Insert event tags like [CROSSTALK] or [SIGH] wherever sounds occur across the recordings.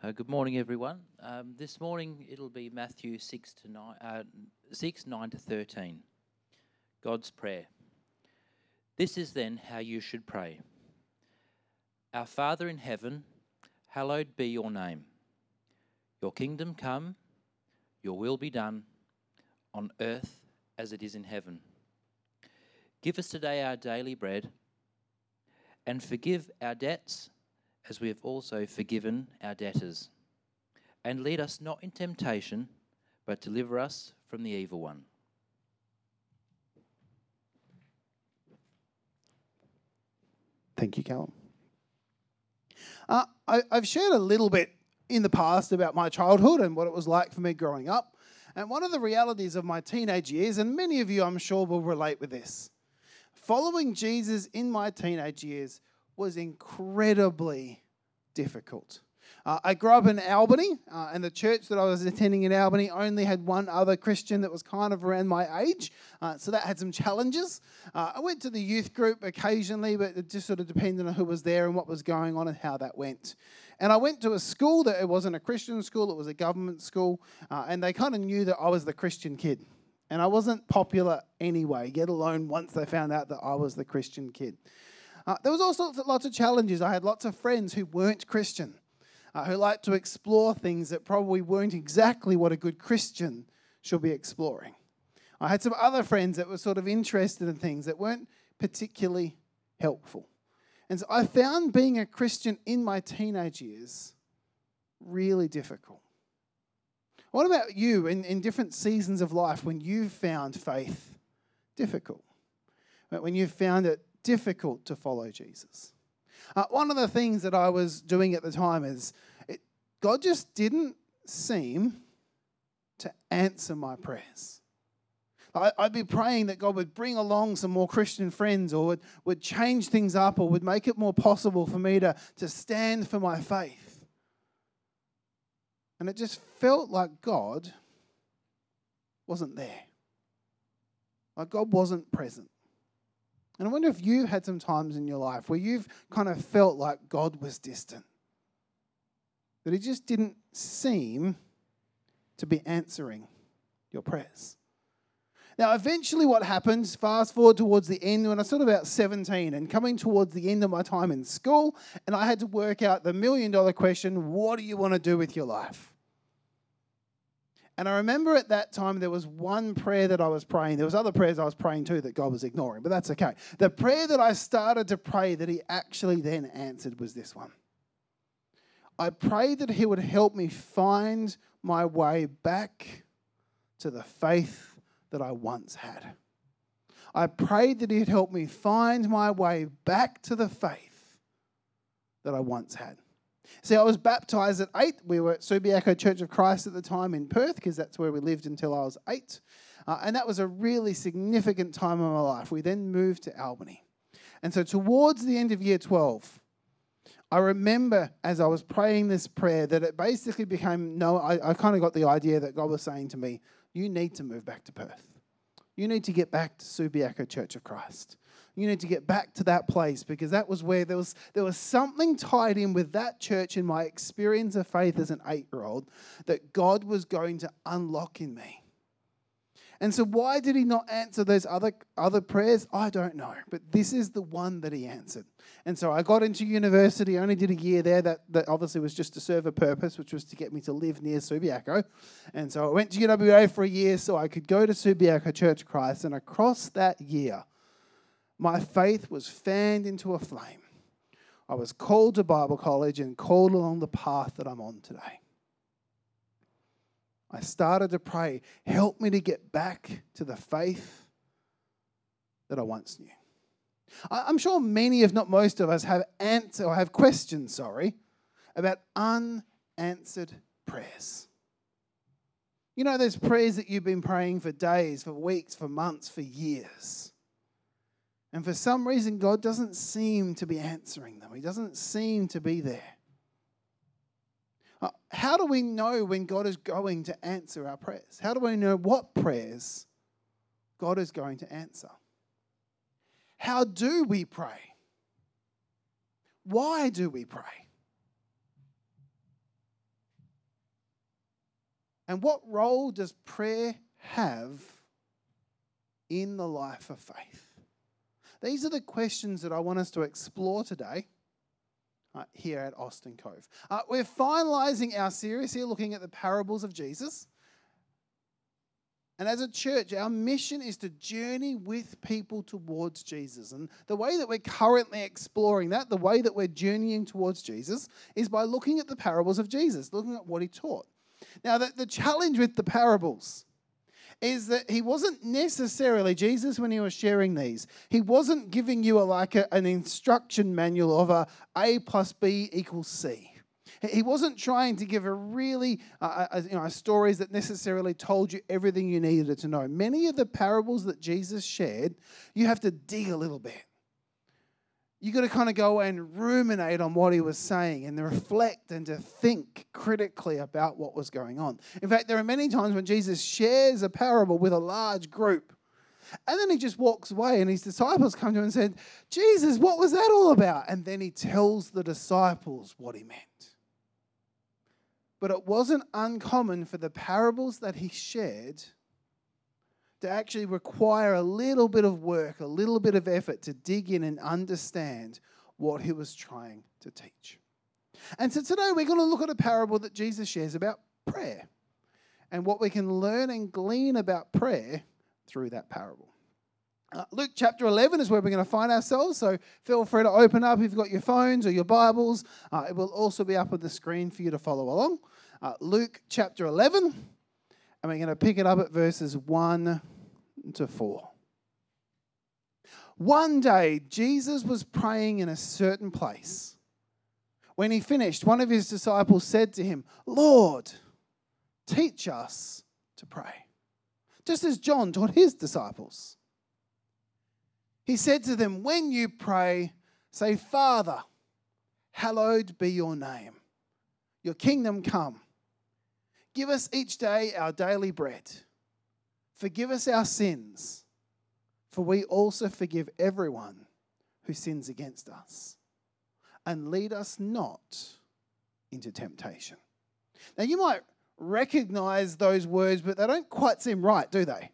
Uh, good morning, everyone. Um, this morning it'll be Matthew 6 to 9, uh, 6, 9 to 13. God's Prayer. This is then how you should pray Our Father in heaven, hallowed be your name. Your kingdom come, your will be done, on earth as it is in heaven. Give us today our daily bread, and forgive our debts as we have also forgiven our debtors. And lead us not in temptation, but deliver us from the evil one. Thank you, Callum. Uh, I, I've shared a little bit in the past about my childhood and what it was like for me growing up. And one of the realities of my teenage years, and many of you I'm sure will relate with this, following Jesus in my teenage years was incredibly difficult. Uh, I grew up in Albany, uh, and the church that I was attending in Albany only had one other Christian that was kind of around my age, uh, so that had some challenges. Uh, I went to the youth group occasionally, but it just sort of depended on who was there and what was going on and how that went. And I went to a school that it wasn't a Christian school, it was a government school, uh, and they kind of knew that I was the Christian kid. And I wasn't popular anyway, let alone once they found out that I was the Christian kid. Uh, there was also lots of challenges. I had lots of friends who weren't Christian, uh, who liked to explore things that probably weren't exactly what a good Christian should be exploring. I had some other friends that were sort of interested in things that weren't particularly helpful. And so I found being a Christian in my teenage years really difficult. What about you in, in different seasons of life when you've found faith difficult? When you've found it difficult to follow Jesus. Uh, one of the things that I was doing at the time is it, God just didn't seem to answer my prayers. I, I'd be praying that God would bring along some more Christian friends or would, would change things up or would make it more possible for me to, to stand for my faith. And it just felt like God wasn't there. Like God wasn't present. And I wonder if you've had some times in your life where you've kind of felt like God was distant, that He just didn't seem to be answering your prayers. Now, eventually, what happens, fast forward towards the end, when I was sort of about 17 and coming towards the end of my time in school, and I had to work out the million dollar question what do you want to do with your life? And I remember at that time there was one prayer that I was praying. There was other prayers I was praying too that God was ignoring, but that's okay. The prayer that I started to pray that he actually then answered was this one. I prayed that he would help me find my way back to the faith that I once had. I prayed that he'd help me find my way back to the faith that I once had. See, I was baptized at eight. We were at Subiaco Church of Christ at the time in Perth because that's where we lived until I was eight. Uh, and that was a really significant time in my life. We then moved to Albany. And so, towards the end of year 12, I remember as I was praying this prayer that it basically became no, I, I kind of got the idea that God was saying to me, You need to move back to Perth. You need to get back to Subiaco Church of Christ. You need to get back to that place because that was where there was, there was something tied in with that church in my experience of faith as an eight year old that God was going to unlock in me. And so, why did he not answer those other, other prayers? I don't know. But this is the one that he answered. And so, I got into university, only did a year there. That, that obviously was just to serve a purpose, which was to get me to live near Subiaco. And so, I went to UWA for a year so I could go to Subiaco Church Christ. And across that year, my faith was fanned into a flame. I was called to Bible college and called along the path that I'm on today. I started to pray, help me to get back to the faith that I once knew. I'm sure many, if not most of us, have answer or have questions, sorry, about unanswered prayers. You know, those prayers that you've been praying for days, for weeks, for months, for years. And for some reason, God doesn't seem to be answering them, He doesn't seem to be there. Uh, how do we know when God is going to answer our prayers? How do we know what prayers God is going to answer? How do we pray? Why do we pray? And what role does prayer have in the life of faith? These are the questions that I want us to explore today uh, here at Austin Cove. Uh, we're finalizing our series here looking at the parables of Jesus. And as a church, our mission is to journey with people towards Jesus. And the way that we're currently exploring that, the way that we're journeying towards Jesus, is by looking at the parables of Jesus, looking at what he taught. Now, the, the challenge with the parables is that he wasn't necessarily, Jesus, when he was sharing these, he wasn't giving you a, like a, an instruction manual of a A plus B equals C. He wasn't trying to give a really, uh, you know, stories that necessarily told you everything you needed to know. Many of the parables that Jesus shared, you have to dig a little bit you got to kind of go and ruminate on what he was saying and reflect and to think critically about what was going on. In fact, there are many times when Jesus shares a parable with a large group. And then he just walks away, and his disciples come to him and said, Jesus, what was that all about? And then he tells the disciples what he meant. But it wasn't uncommon for the parables that he shared to actually require a little bit of work, a little bit of effort to dig in and understand what he was trying to teach. And so today we're going to look at a parable that Jesus shares about prayer and what we can learn and glean about prayer through that parable. Uh, Luke chapter 11 is where we're going to find ourselves, so feel free to open up if you've got your phones or your Bibles. Uh, it will also be up on the screen for you to follow along. Uh, Luke chapter 11 and we're going to pick it up at verses 1 to 4. One day, Jesus was praying in a certain place. When he finished, one of his disciples said to him, Lord, teach us to pray, just as John taught his disciples. He said to them, When you pray, say, Father, hallowed be your name, your kingdom come. Give us each day our daily bread. Forgive us our sins, for we also forgive everyone who sins against us. And lead us not into temptation. Now, you might recognize those words, but they don't quite seem right, do they?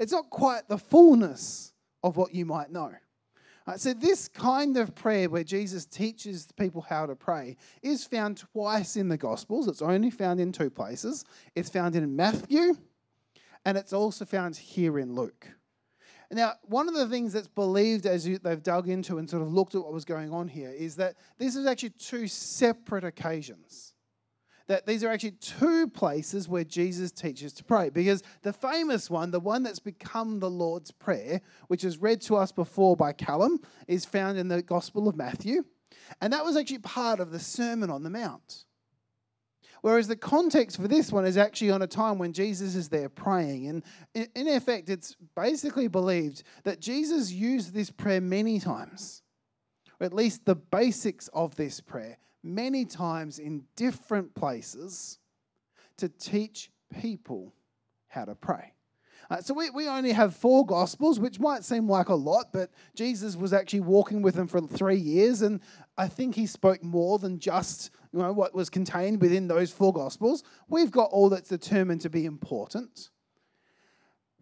It's not quite the fullness of what you might know. Right, so, this kind of prayer where Jesus teaches people how to pray is found twice in the Gospels. It's only found in two places. It's found in Matthew and it's also found here in Luke. Now, one of the things that's believed as you, they've dug into and sort of looked at what was going on here is that this is actually two separate occasions. That these are actually two places where Jesus teaches to pray. Because the famous one, the one that's become the Lord's Prayer, which is read to us before by Callum, is found in the Gospel of Matthew. And that was actually part of the Sermon on the Mount. Whereas the context for this one is actually on a time when Jesus is there praying. And in effect, it's basically believed that Jesus used this prayer many times, or at least the basics of this prayer, many times in different places to teach people how to pray. Uh, so we, we only have four gospels, which might seem like a lot, but Jesus was actually walking with them for three years, and I think he spoke more than just you know, what was contained within those four gospels. We've got all that's determined to be important.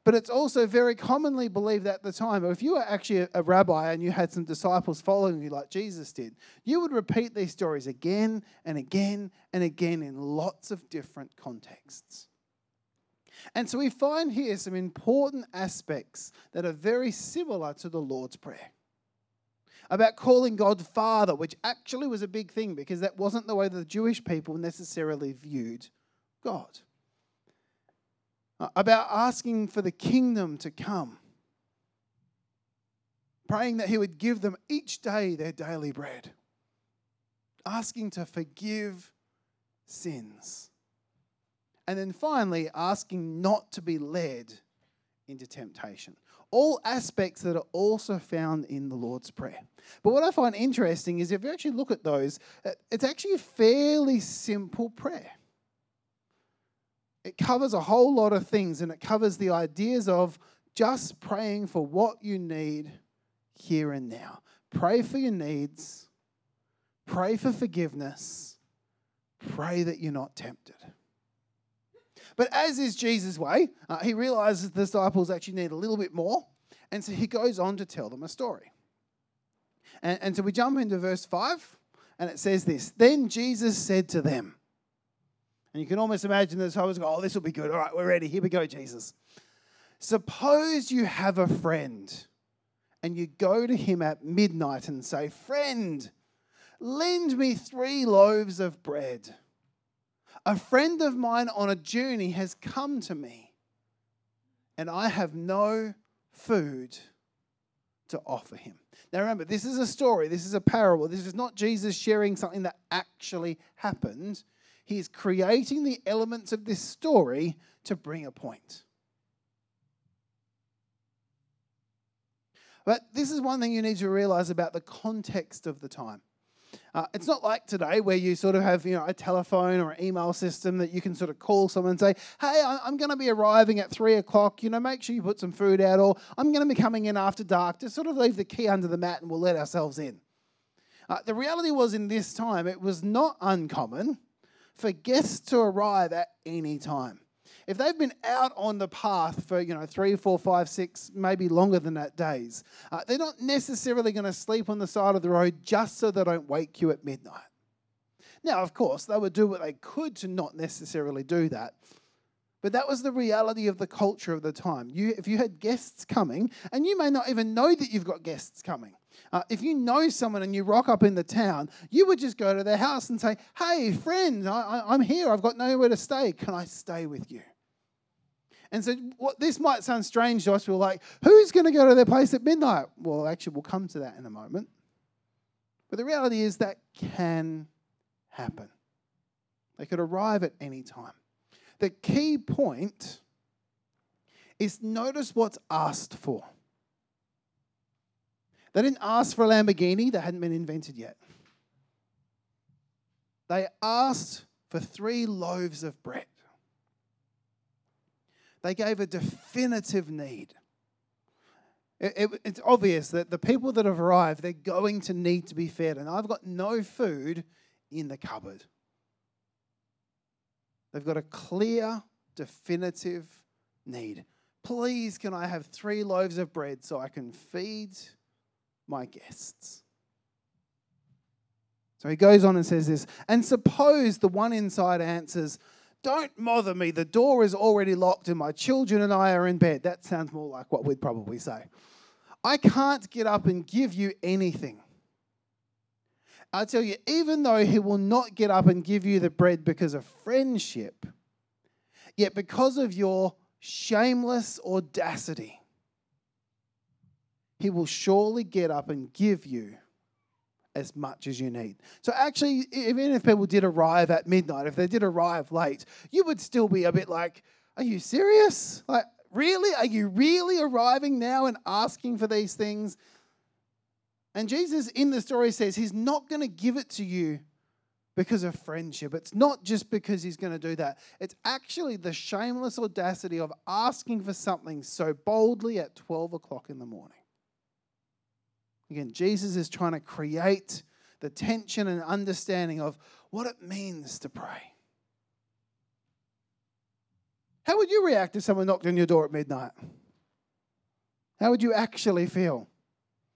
But it's also very commonly believed at the time, if you were actually a, rabbi and you had some disciples following you like Jesus did, you would repeat these stories again and again and again in lots of different contexts. And so we find here some important aspects that are very similar to the Lord's Prayer. About calling God Father, which actually was a big thing because that wasn't the way the Jewish people necessarily viewed God. Uh, about asking for the kingdom to come, praying that He would give them each day their daily bread, asking to forgive sins and then finally, asking not to be led into temptation. All aspects that are also found in the Lord's Prayer. But what I find interesting is if you actually look at those, uh, it's actually a fairly simple prayer. It covers a whole lot of things and it covers the ideas of just praying for what you need here and now. Pray for your needs, pray for forgiveness, pray that you're not tempted. But as is Jesus' way, uh, he realizes the disciples actually need a little bit more. And so he goes on to tell them a story. And, and so we jump into verse 5, and it says this Then Jesus said to them, and you can almost imagine the disciples go, Oh, this will be good. All right, we're ready. Here we go, Jesus. Suppose you have a friend and you go to him at midnight and say, Friend, lend me three loaves of bread. A friend of mine on a journey has come to me, and I have no food to offer him. Now remember, this is a story, this is a parable. This is not Jesus sharing something that actually happened. He is creating the elements of this story to bring a point. But this is one thing you need to realize about the context of the time. Uh, it's not like today where you sort of have you know a telephone or an email system that you can sort of call someone and say, "Hey, I'm going to be arriving at three o'clock. You know, make sure you put some food out, or I'm going to be coming in after dark. Just sort of leave the key under the mat and we'll let ourselves in." Uh, the reality was in this time, it was not uncommon for guests to arrive at any time if they've been out on the path for you know three, four, five, six, maybe longer than that days, uh, they're not necessarily going to sleep on the side of the road just so they don't wake you at midnight. Now, of course, they would do what they could to not necessarily do that. But that was the reality of the culture of the time. You, if you had guests coming, and you may not even know that you've got guests coming. Uh, if you know someone and you rock up in the town, you would just go to their house and say, Hey, friend, I, I'm here. I've got nowhere to stay. Can I stay with you? And so, what this might sound strange to us. We're like, who's going to go to their place at midnight? Well, actually, we'll come to that in a moment. But the reality is that can happen. They could arrive at any time. The key point is notice what's asked for. They didn't ask for a Lamborghini that hadn't been invented yet. They asked for three loaves of bread. They gave a definitive need. It, it, it's obvious that the people that have arrived, they're going to need to be fed, and I've got no food in the cupboard. They've got a clear, definitive need. Please, can I have three loaves of bread so I can feed my guests? So he goes on and says this, and suppose the one inside answers, don't bother me. The door is already locked and my children and I are in bed. That sounds more like what we'd probably say. I can't get up and give you anything. I tell you, even though he will not get up and give you the bread because of friendship, yet because of your shameless audacity, he will surely get up and give you as much as you need. So, actually, even if people did arrive at midnight, if they did arrive late, you would still be a bit like, Are you serious? Like, really? Are you really arriving now and asking for these things? And Jesus in the story says he's not going to give it to you because of friendship. It's not just because he's going to do that. It's actually the shameless audacity of asking for something so boldly at 12 o'clock in the morning. Again, Jesus is trying to create the tension and understanding of what it means to pray. How would you react if someone knocked on your door at midnight? How would you actually feel?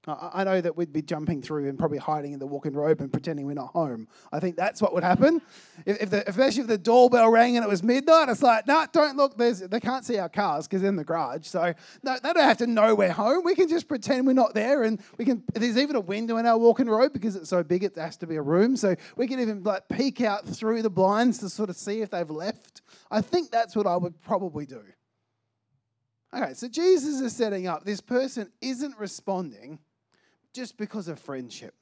I know that we'd be jumping through and probably hiding in the walk-in robe and pretending we're not home. I think that's what would happen. If, if the, especially if the doorbell rang and it was midnight, it's like, no, don't look. There's, they can't see our cars because they're in the garage. So no, they don't have to know we're home. We can just pretend we're not there, and we can. There's even a window in our walk-in robe because it's so big it has to be a room. So we can even like peek out through the blinds to sort of see if they've left. I think that's what I would probably do. Okay, so Jesus is setting up. This person isn't responding just because of friendship.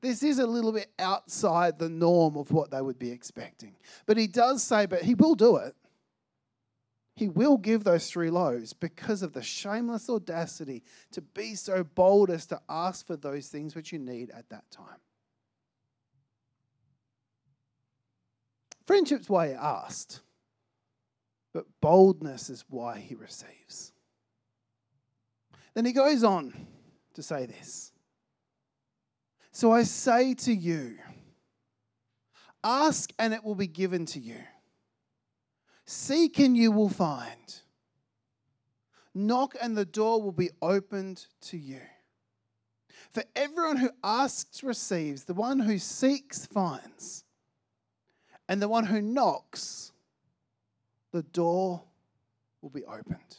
This is a little bit outside the norm of what they would be expecting. But he does say, but he will do it. He will give those three loaves because of the shameless audacity to be so bold as to ask for those things which you need at that time. Friendship's why he asked, but boldness is why he receives. Then he goes on to say this so I say to you, ask and it will be given to you. Seek and you will find. Knock and the door will be opened to you. For everyone who asks receives, the one who seeks finds, and the one who knocks, the door will be opened.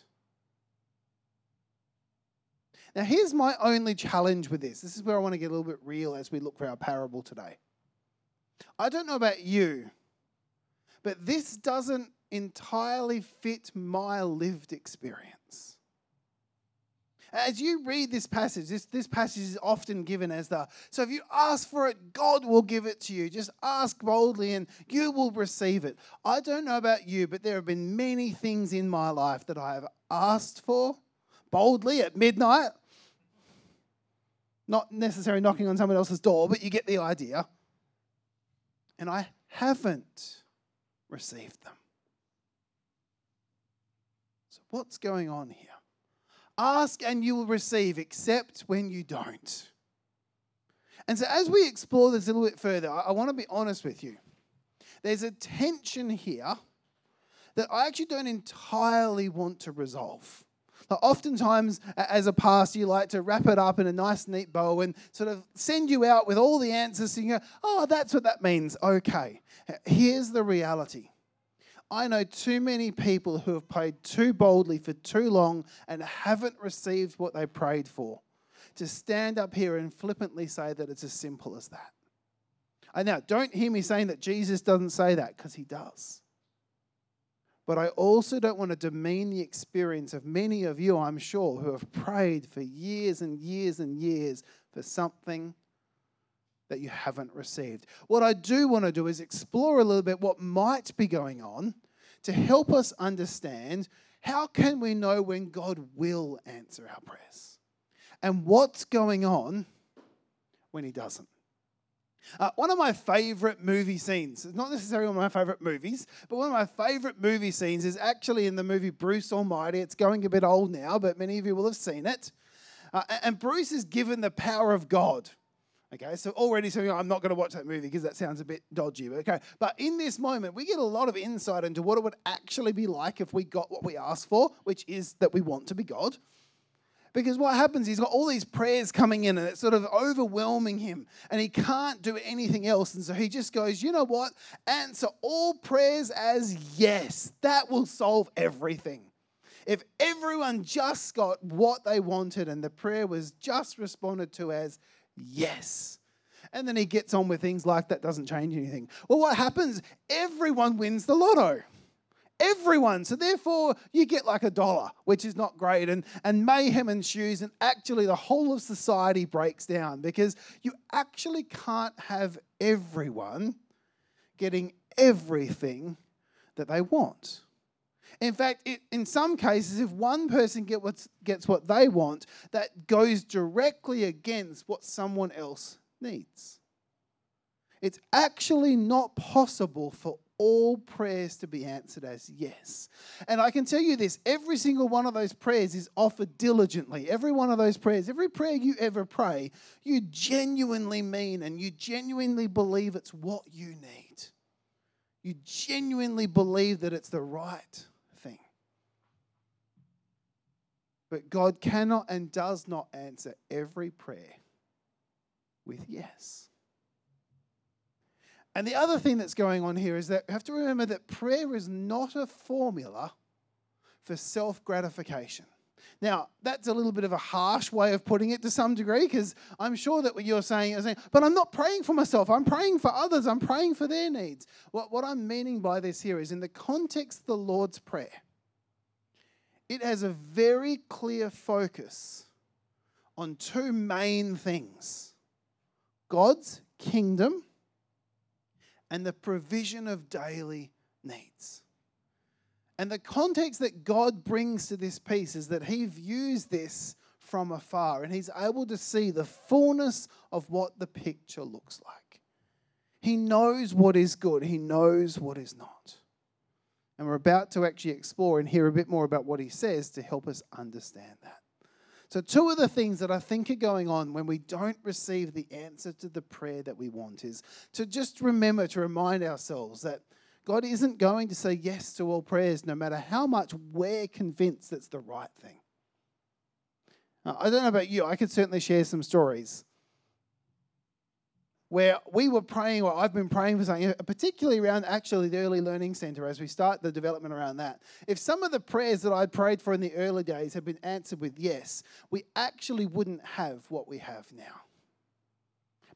Now, here's my only challenge with this. This is where I want to get a little bit real as we look for our parable today. I don't know about you, but this doesn't entirely fit my lived experience. As you read this passage, this, this passage is often given as the so if you ask for it, God will give it to you. Just ask boldly and you will receive it. I don't know about you, but there have been many things in my life that I have asked for boldly at midnight. Not necessarily knocking on someone else's door, but you get the idea. And I haven't received them. So, what's going on here? Ask and you will receive, except when you don't. And so, as we explore this a little bit further, I, want to be honest with you. There's a tension here that I actually don't entirely want to resolve. Now, oftentimes, as a pastor, you like to wrap it up in a nice, neat bow and sort of send you out with all the answers. So you go, oh, that's what that means. Okay. Here's the reality I know too many people who have prayed too boldly for too long and haven't received what they prayed for to stand up here and flippantly say that it's as simple as that. And now, don't hear me saying that Jesus doesn't say that, because he does. But I also don't want to demean the experience of many of you, I'm sure, who have prayed for years and years and years for something that you haven't received. What I do want to do is explore a little bit what might be going on to help us understand how can we know when God will answer our prayers and what's going on when he doesn't. Uh, one of my favorite movie scenes, not necessarily one of my favorite movies, but one of my favorite movie scenes is actually in the movie Bruce Almighty. It's going a bit old now, but many of you will have seen it. Uh, and Bruce is given the power of God. Okay, so already so I'm not going to watch that movie because that sounds a bit dodgy. But okay, but in this moment, we get a lot of insight into what it would actually be like if we got what we asked for, which is that we want to be God. Because what happens, he's got all these prayers coming in and it's sort of overwhelming him and he can't do anything else. And so he just goes, you know what? Answer all prayers as yes. That will solve everything. If everyone just got what they wanted and the prayer was just responded to as yes. And then he gets on with things like that doesn't change anything. Well, what happens? Everyone wins the lotto. Everyone. So therefore, you get like a dollar, which is not great. And, and mayhem ensues, and actually, the whole of society breaks down because you actually can't have everyone getting everything that they want. In fact, it, in some cases, if one person get gets what they want, that goes directly against what someone else needs. It's actually not possible for all prayers to be answered as yes. And I can tell you this every single one of those prayers is offered diligently. Every one of those prayers, every prayer you ever pray, you genuinely mean and you genuinely believe it's what you need. You genuinely believe that it's the right thing. But God cannot and does not answer every prayer with yes. And the other thing that's going on here is that you have to remember that prayer is not a formula for self gratification. Now, that's a little bit of a harsh way of putting it to some degree because I'm sure that what you're saying is but I'm not praying for myself. I'm praying for others. I'm praying for their needs. What, what I'm meaning by this here is in the context of the Lord's Prayer, it has a very clear focus on two main things God's kingdom and the provision of daily needs. And the context that God brings to this piece is that He views this from afar and He's able to see the fullness of what the picture looks like. He knows what is good, He knows what is not. And we're about to actually explore and hear a bit more about what he says to help us understand that. So, two of the things that I think are going on when we don't receive the answer to the prayer that we want is to just remember to remind ourselves that God isn't going to say yes to all prayers, no matter how much we're convinced it's the right thing. Now, I don't know about you, I could certainly share some stories where we were praying, or I've been praying for something, particularly around actually the early learning center as we start the development around that. If some of the prayers that I'd prayed for in the early days had been answered with yes, we actually wouldn't have what we have now.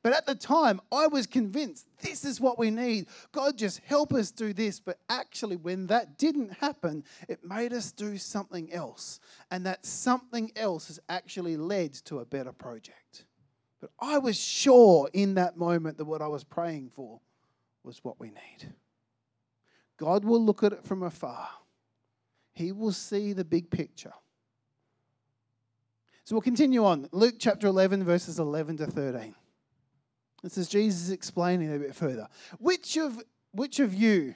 But at the time, I was convinced this is what we need. God, just help us do this. But actually, when that didn't happen, it made us do something else. And that something else has actually led to a better project. But I was sure in that moment that what I was praying for was what we need. God will look at it from afar, He will see the big picture. So we'll continue on. Luke chapter 11, verses 11 to 13. This is Jesus explaining a bit further. Which of, which of you,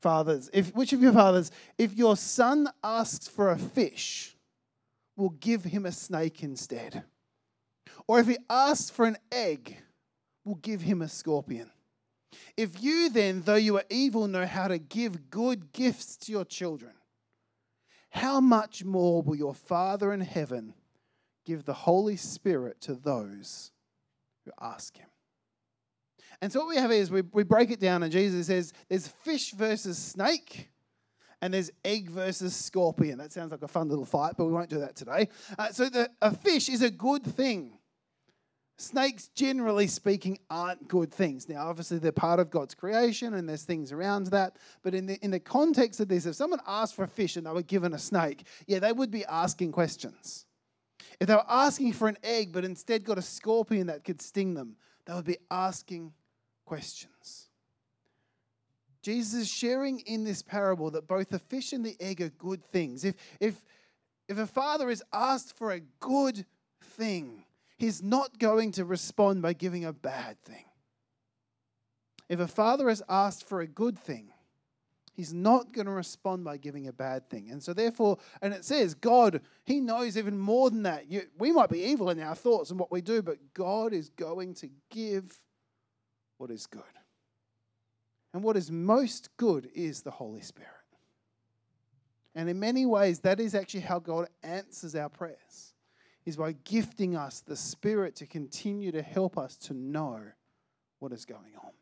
fathers, if which of your fathers, if your son asks for a fish, will give him a snake instead? Or if he asks for an egg, we'll give him a scorpion. If you then, though you are evil, know how to give good gifts to your children, how much more will your Father in heaven give the Holy Spirit to those who ask him? And so what we have is we, we break it down, and Jesus says there's fish versus snake, and there's egg versus scorpion. That sounds like a fun little fight, but we won't do that today. Uh, so the, a fish is a good thing. Snakes, generally speaking, aren't good things. Now, obviously, they're part of God's creation and there's things around that. But in the, in the context of this, if someone asked for a fish and they were given a snake, yeah, they would be asking questions. If they were asking for an egg but instead got a scorpion that could sting them, they would be asking questions. Jesus is sharing in this parable that both the fish and the egg are good things. If, if, if a father is asked for a good thing, he's not going to respond by giving a bad thing. If a father has asked for a good thing, he's not going to respond by giving a bad thing. And so, therefore, and it says, God, he knows even more than that. You, we might be evil in our thoughts and what we do, but God is going to give what is good. And what is most good is the Holy Spirit. And in many ways, that is actually how God answers our prayers is by gifting us the Spirit to continue to help us to know what is going on.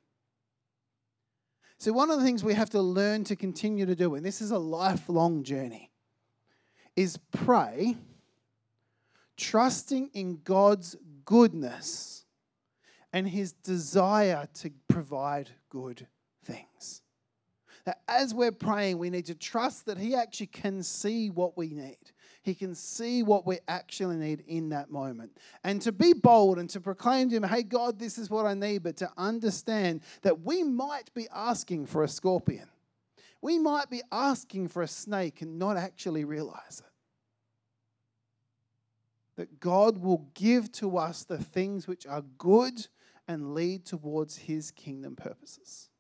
So, one of the things we have to learn to continue to do, and this is a lifelong journey, is pray, trusting in God's goodness and His desire to provide good things. That as we're praying, we need to trust that He actually can see what we need. He can see what we actually need in that moment. And to be bold and to proclaim to Him, hey, God, this is what I need, but to understand that we might be asking for a scorpion. We might be asking for a snake and not actually realize it. That God will give to us the things which are good and lead towards His kingdom purposes.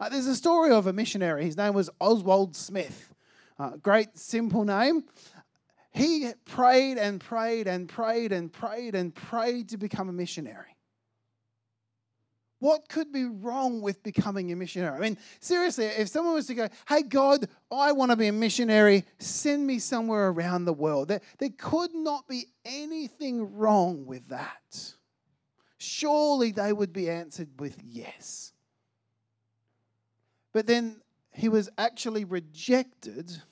Uh, there's a story of a missionary. His name was Oswald Smith. Uh, great, simple name. He prayed and prayed and prayed and prayed and prayed to become a missionary. What could be wrong with becoming a missionary? I mean, seriously, if someone was to go, hey, God, I want to be a missionary, send me somewhere around the world, there, there could not be anything wrong with that. Surely they would be answered with yes. But then he was actually rejected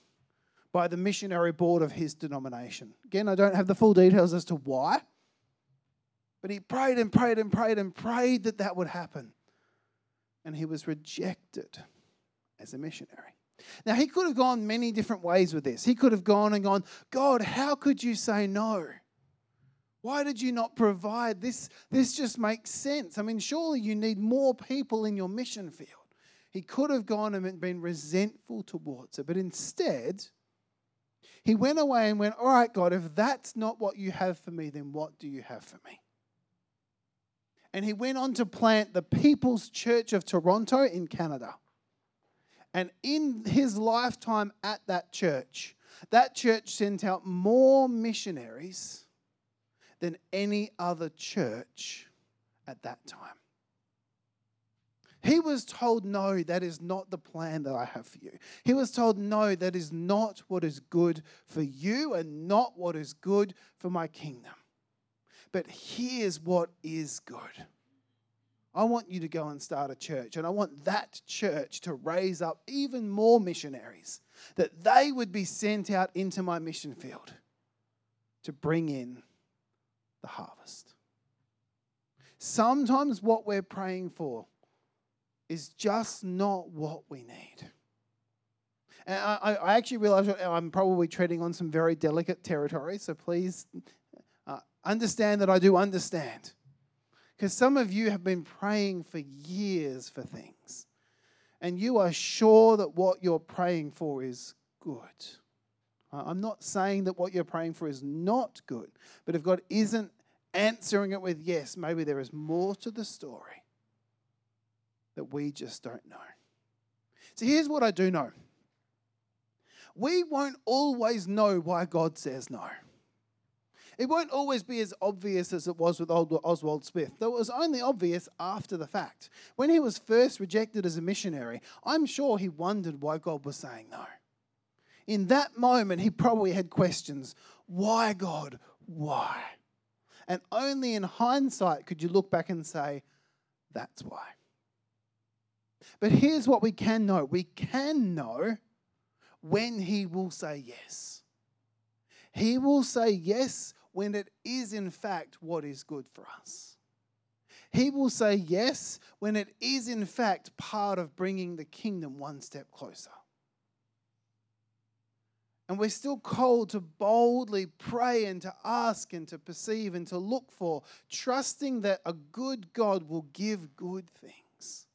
by the missionary board of his denomination. Again, I don't have the full details as to why, but he prayed and prayed and prayed and prayed that that would happen. And he was rejected as a missionary. Now, he could have gone many different ways with this. He could have gone and gone, God, how could you say no? Why did you not provide this? This just makes sense. I mean, surely you need more people in your mission field. He could have gone and been resentful towards it, but instead, he went away and went, All right, God, if that's not what you have for me, then what do you have for me? And he went on to plant the People's Church of Toronto in Canada. And in his lifetime at that church, that church sent out more missionaries than any other church at that time. He was told, No, that is not the plan that I have for you. He was told, No, that is not what is good for you and not what is good for my kingdom. But here's what is good. I want you to go and start a church, and I want that church to raise up even more missionaries, that they would be sent out into my mission field to bring in the harvest. Sometimes what we're praying for is just not what we need. And I, I actually realize I'm probably treading on some very delicate territory, so please uh, understand that I do understand. Because some of you have been praying for years for things, and you are sure that what you're praying for is good. I'm not saying that what you're praying for is not good, but if God isn't answering it with yes, maybe there is more to the story that we just don't know. So here's what I do know we won't always know why God says no. It won't always be as obvious as it was with old Oswald Smith, though it was only obvious after the fact. When he was first rejected as a missionary, I'm sure he wondered why God was saying no. In that moment, he probably had questions Why, God? Why? And only in hindsight could you look back and say, That's why. But here's what we can know we can know when He will say yes. He will say yes when it is, in fact, what is good for us. He will say yes when it is, in fact, part of bringing the kingdom one step closer. And we're still called to boldly pray and to ask and to perceive and to look for, trusting that a good God will give good things.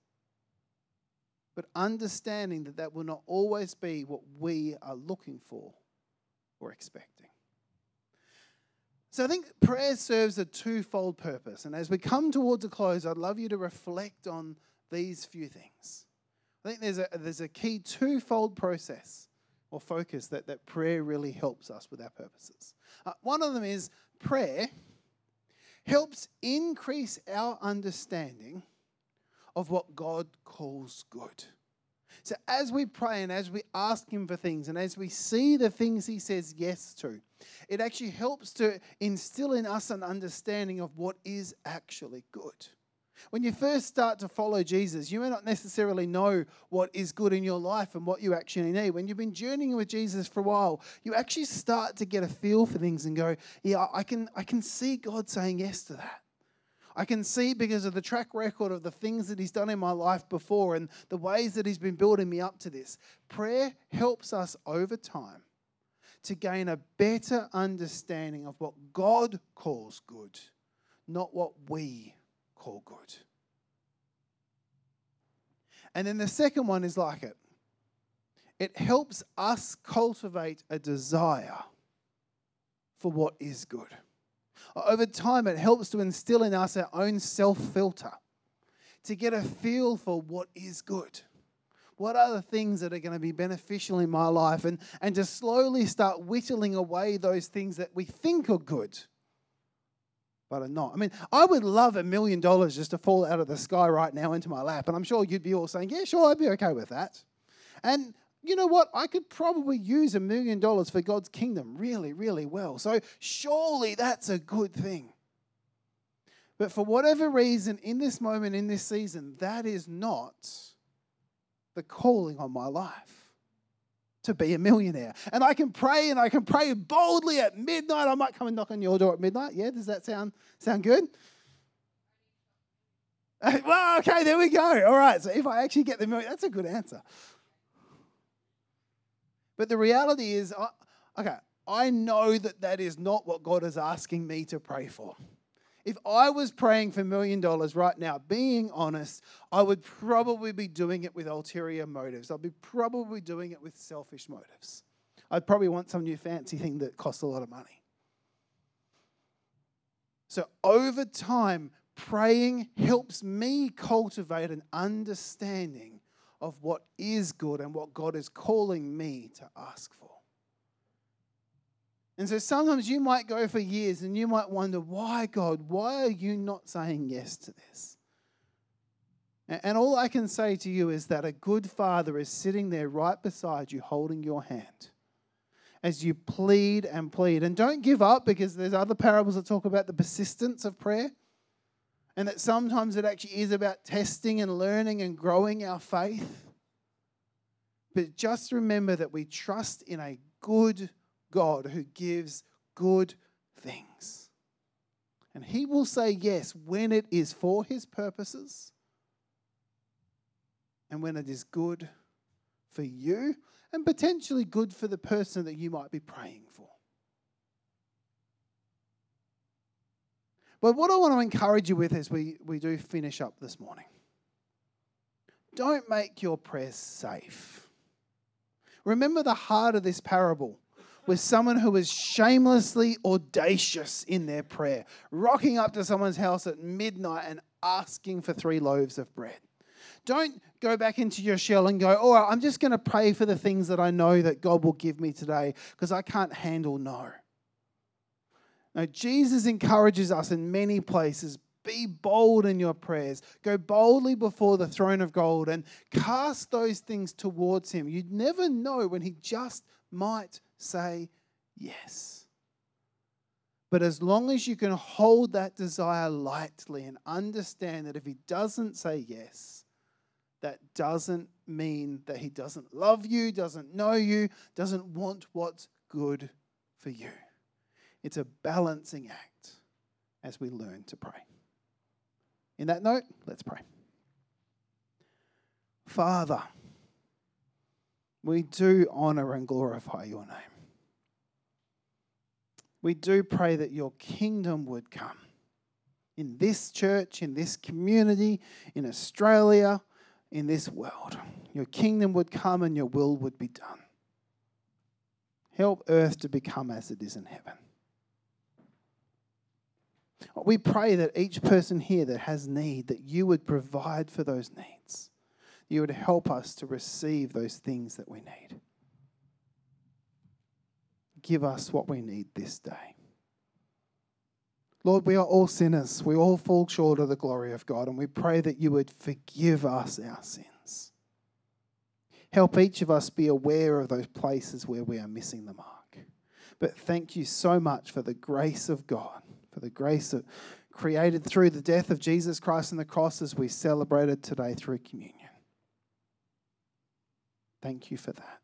But understanding that that will not always be what we are looking for or expecting. So I think prayer serves a twofold purpose. And as we come towards a close, I'd love you to reflect on these few things. I think there's a, there's a key twofold process or focus that, that prayer really helps us with our purposes. Uh, one of them is prayer helps increase our understanding of what God calls good. So, as we pray and as we ask Him for things and as we see the things He says yes to, it actually helps to instill in us an understanding of what is actually good. When you first start to follow Jesus, you may not necessarily know what is good in your life and what you actually need. When you've been journeying with Jesus for a while, you actually start to get a feel for things and go, Yeah, I can, I can see God saying yes to that. I can see because of the track record of the things that He's done in my life before and the ways that He's been building me up to this. Prayer helps us over time to gain a better understanding of what God calls good, not what we call good. And then the second one is like it it helps us cultivate a desire for what is good. Over time, it helps to instill in us our own self filter to get a feel for what is good. What are the things that are going to be beneficial in my life? And, and to slowly start whittling away those things that we think are good, but are not. I mean, I would love a million dollars just to fall out of the sky right now into my lap. And I'm sure you'd be all saying, yeah, sure, I'd be okay with that. And you know what? I could probably use a million dollars for God's kingdom really, really well. So surely that's a good thing. But for whatever reason, in this moment, in this season, that is not the calling on my life to be a millionaire. And I can pray and I can pray boldly at midnight. I might come and knock on your door at midnight. Yeah, does that sound sound good? [LAUGHS] well, okay, there we go. All right, so if I actually get the million, that's a good answer. But the reality is, okay, I know that that is not what God is asking me to pray for. If I was praying for a million dollars right now, being honest, I would probably be doing it with ulterior motives. I'd be probably doing it with selfish motives. I'd probably want some new fancy thing that costs a lot of money. So over time, praying helps me cultivate an understanding of what is good and what God is calling me to ask for. And so sometimes you might go for years and you might wonder, why, God, why are you not saying yes to this? And all I can say to you is that a good father is sitting there right beside you, holding your hand as you plead and plead. And don't give up because there's other parables that talk about the persistence of prayer and that sometimes it actually is about testing and learning and growing our faith. But just remember that we trust in a good God who gives good things. And He will say yes when it is for His purposes and when it is good for you and potentially good for the person that you might be praying for. But what I want to encourage you with as we, we do finish up this morning don't make your prayers safe. Remember the heart of this parable with someone who was shamelessly audacious in their prayer, rocking up to someone's house at midnight and asking for three loaves of bread. Don't go back into your shell and go, all right, I'm just going to pray for the things that I know that God will give me today because I can't handle no. Now, Jesus encourages us in many places be bold in your prayers. Go boldly before the throne of gold and cast those things towards Him. You'd never know when He just might say yes. But as long as you can hold that desire lightly and understand that if He doesn't say yes, that doesn't mean that he doesn't love you, doesn't know you, doesn't want what's good for you. It's a balancing act as we learn to pray. In that note, let's pray. Father, we do honor and glorify your name. We do pray that your kingdom would come in this church, in this community, in Australia in this world. Your kingdom would come and your will would be done. Help earth to become as it is in heaven. We pray that each person here that has need, that you would provide for those needs. You would help us to receive those things that we need. Give us what we need this day. Lord, we are all sinners. We all fall short of the glory of God, and we pray that you would forgive us our sins. Help each of us be aware of those places where we are missing the mark. But thank you so much for the grace of God, the grace that created through the death of Jesus Christ on the cross as we celebrated today through communion. Thank you for that.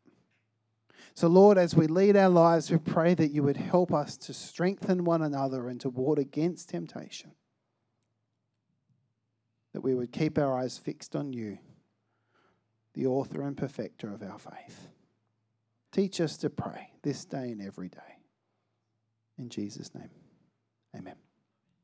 So, Lord, as we lead our lives, we pray that you would help us to strengthen one another and to ward against temptation. That we would keep our eyes fixed on you, the author and perfecter of our faith. Teach us to pray this day and every day. In Jesus' name. Amen.